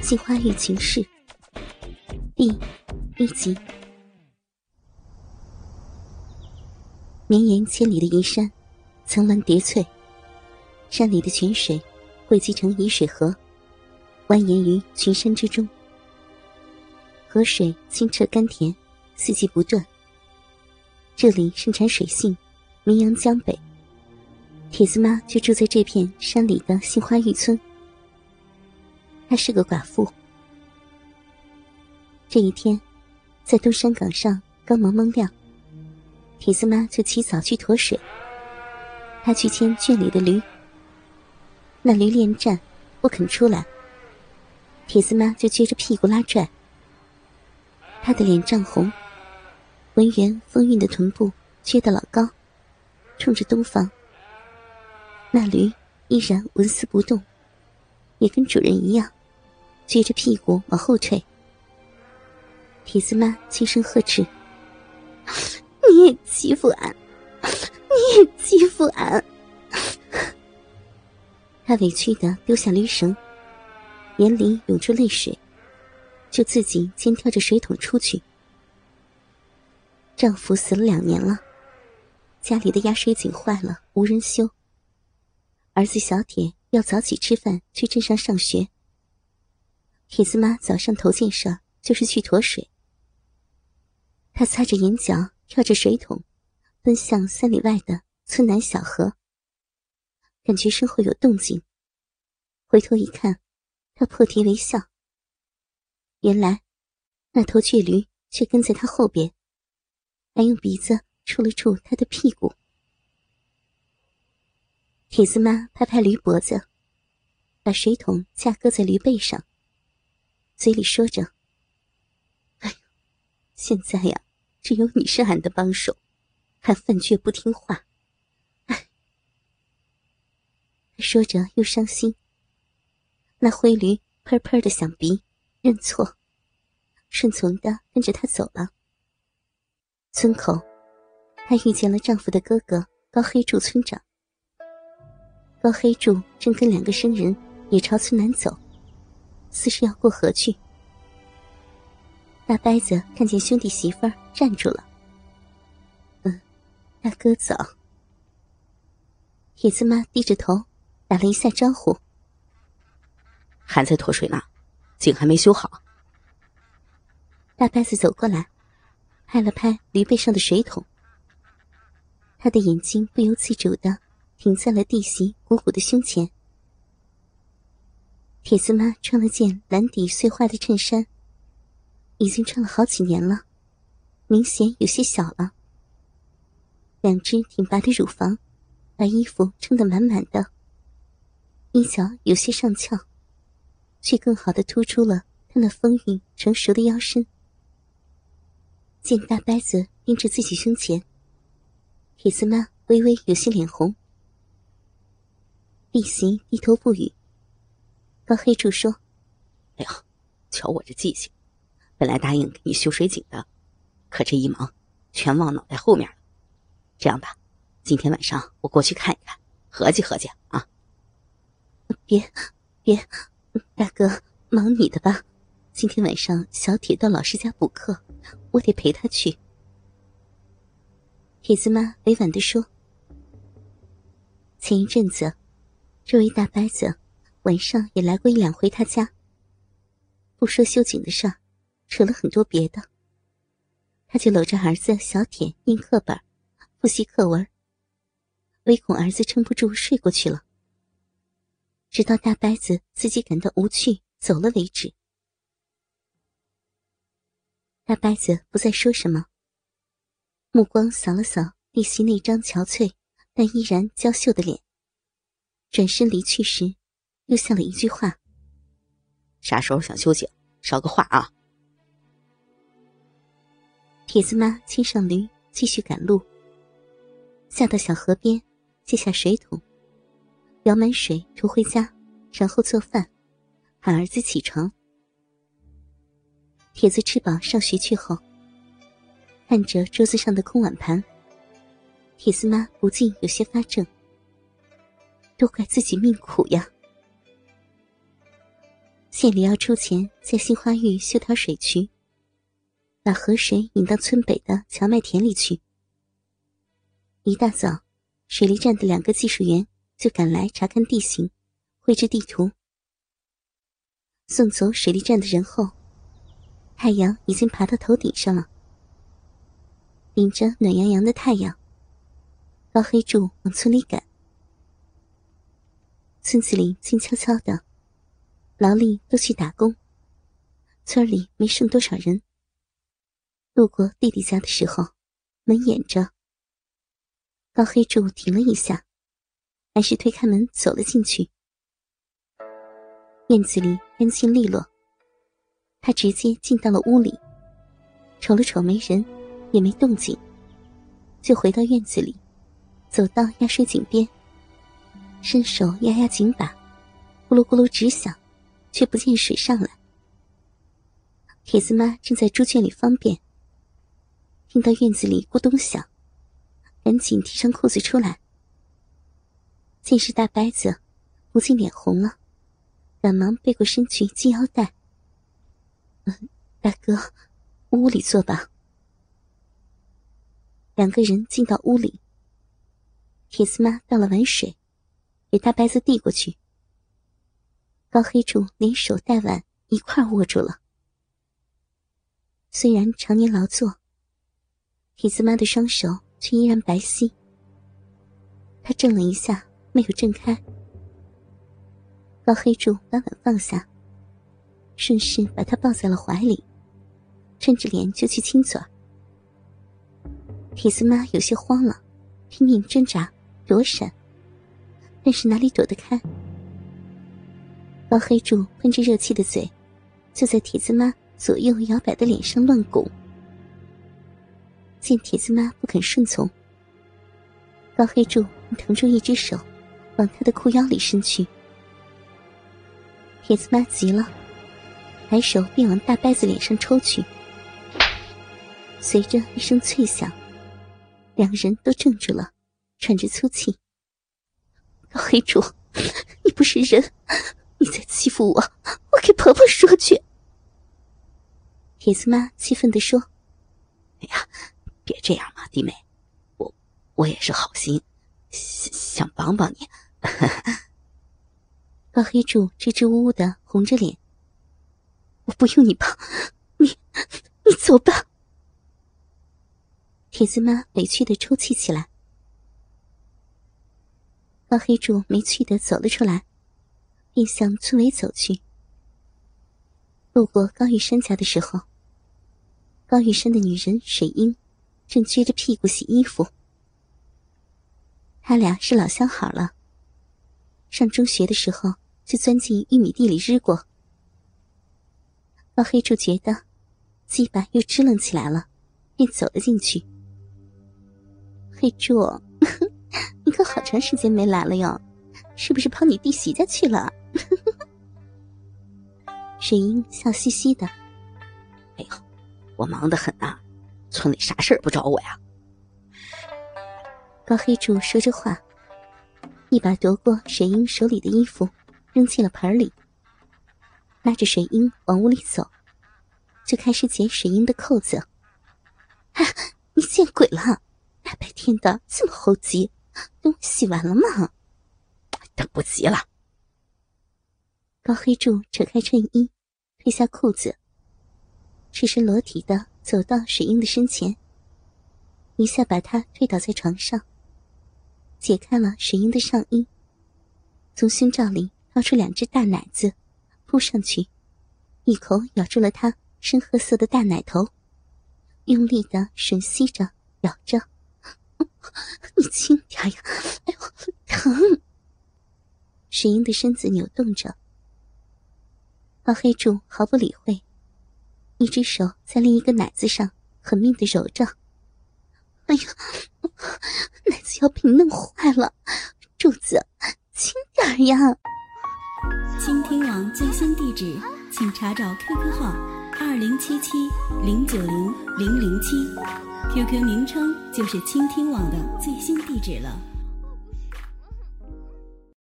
《杏花雨情事》第一集。绵延千里的宜山，层峦叠翠，山里的泉水汇集成沂水河，蜿蜒于群山之中。河水清澈甘甜，四季不断。这里盛产水杏，名扬江北。铁子妈就住在这片山里的杏花峪村。她是个寡妇。这一天，在东山岗上刚蒙蒙亮，铁丝妈就起早去驮水。她去牵圈里的驴，那驴恋战，不肯出来。铁丝妈就撅着屁股拉拽。她的脸涨红，浑圆丰韵的臀部撅得老高，冲着东方。那驴依然纹丝不动，也跟主人一样。撅着屁股往后退，铁丝妈轻声呵斥：“你也欺负俺，你也欺负俺！”她委屈的丢下驴绳，眼里涌出泪水，就自己肩挑着水桶出去。丈夫死了两年了，家里的压水井坏了，无人修。儿子小铁要早起吃饭，去镇上上学。铁丝妈早上头件事就是去驮水。她擦着眼角，跳着水桶，奔向三里外的村南小河。感觉身后有动静，回头一看，她破涕为笑。原来，那头倔驴却跟在她后边，还用鼻子触了触她的屁股。铁丝妈拍拍驴脖子，把水桶架搁在驴背上。嘴里说着：“哎，现在呀，只有你是俺的帮手，还犯倔不听话。”哎，说着又伤心。那灰驴喷喷的响鼻，认错，顺从的跟着他走了。村口，她遇见了丈夫的哥哥高黑柱村长。高黑柱正跟两个生人也朝村南走。似是要过河去，大伯子看见兄弟媳妇儿站住了。嗯，大哥早。铁子妈低着头打了一下招呼。还在脱水呢，井还没修好。大伯子走过来，拍了拍驴背上的水桶。他的眼睛不由自主的停在了弟媳鼓鼓的胸前。铁丝妈穿了件蓝底碎花的衬衫，已经穿了好几年了，明显有些小了。两只挺拔的乳房把衣服撑得满满的，衣角有些上翘，却更好的突出了她那丰腴成熟的腰身。见大伯子盯着自己胸前，铁丝妈微微有些脸红。弟媳低头不语。高黑柱说：“哎呀，瞧我这记性，本来答应给你修水井的，可这一忙，全忘脑袋后面了。这样吧，今天晚上我过去看一看，合计合计啊。”“别，别，大哥，忙你的吧。今天晚上小铁到老师家补课，我得陪他去。”铁子妈委婉的说：“前一阵子，这位大伯子。”晚上也来过一两回他家。不说修井的事，扯了很多别的。他就搂着儿子小铁念课本，复习课文，唯恐儿子撑不住睡过去了。直到大伯子自己感到无趣走了为止。大伯子不再说什么，目光扫了扫丽西那张憔悴但依然娇秀的脸，转身离去时。又像了一句话：“啥时候想休息，捎个话啊。”铁子妈牵上驴，继续赶路。下到小河边，借下水桶，舀满水驮回家，然后做饭，喊儿子起床。铁子吃饱上学去后，看着桌子上的空碗盘，铁子妈不禁有些发怔。都怪自己命苦呀！县里要出钱在杏花峪修条水渠，把河水引到村北的荞麦田里去。一大早，水利站的两个技术员就赶来查看地形，绘制地图。送走水利站的人后，太阳已经爬到头顶上了。顶着暖洋洋的太阳，高黑柱往村里赶。村子里静悄悄的，劳力都去打工，村里没剩多少人。路过弟弟家的时候，门掩着。高黑柱停了一下，还是推开门走了进去。院子里干净利落，他直接进到了屋里，瞅了瞅没人，也没动静，就回到院子里，走到压水井边。伸手压压井把，咕噜咕噜直响，却不见水上来。铁子妈正在猪圈里方便，听到院子里咕咚响，赶紧提上裤子出来。见是大伯子，不禁脸红了，赶忙背过身去系腰带。嗯，大哥，屋里坐吧。两个人进到屋里，铁丝妈倒了碗水。给大白子递过去，高黑柱连手带碗一块握住了。虽然常年劳作，铁子妈的双手却依然白皙。他怔了一下，没有挣开。高黑柱把碗放下，顺势把他抱在了怀里，撑着脸就去亲嘴。铁子妈有些慌了，拼命挣扎躲闪。但是哪里躲得开？高黑柱喷着热气的嘴，就在铁子妈左右摇摆的脸上乱拱。见铁子妈不肯顺从，高黑柱腾出一只手，往他的裤腰里伸去。铁子妈急了，抬手便往大伯子脸上抽去。随着一声脆响，两人都怔住了，喘着粗气。高黑柱，你不是人，你在欺负我，我给婆婆说去。铁子妈气愤地说：“哎呀，别这样嘛，弟妹，我我也是好心，想想帮帮你。”老黑柱支支吾吾的红着脸：“我不用你帮，你你走吧。”铁子妈委屈的抽泣起来。老黑柱没趣的走了出来，便向村尾走去。路过高玉山家的时候，高玉山的女人水英正撅着屁股洗衣服。他俩是老相好了，上中学的时候就钻进玉米地里日过。高黑柱觉得鸡巴又支棱起来了，便走了进去。黑柱。你可好长时间没来了哟，是不是跑你弟媳家去了？水英笑嘻嘻的。哎呦，我忙得很呐，村里啥事儿不找我呀？高黑柱说着话，一把夺过水英手里的衣服，扔进了盆里，拉着水英往屋里走，就开始解水英的扣子。啊，你见鬼了！大白天的这么猴急！等我洗完了吗？等不及了。高黑柱扯开衬衣，褪下裤子，赤身裸体的走到水英的身前，一下把她推倒在床上，解开了水英的上衣，从胸罩里掏出两只大奶子，扑上去，一口咬住了她深褐色的大奶头，用力的吮吸着，咬着。你轻点呀！哎呦，疼！水英的身子扭动着，黑柱毫不理会，一只手在另一个奶子上狠命的揉着。哎呀，奶子要被你弄坏了！柱子，轻点呀！倾听网最新地址，请查找 QQ 号二零七七零九零零零七。QQ 名称就是倾听网的最新地址了。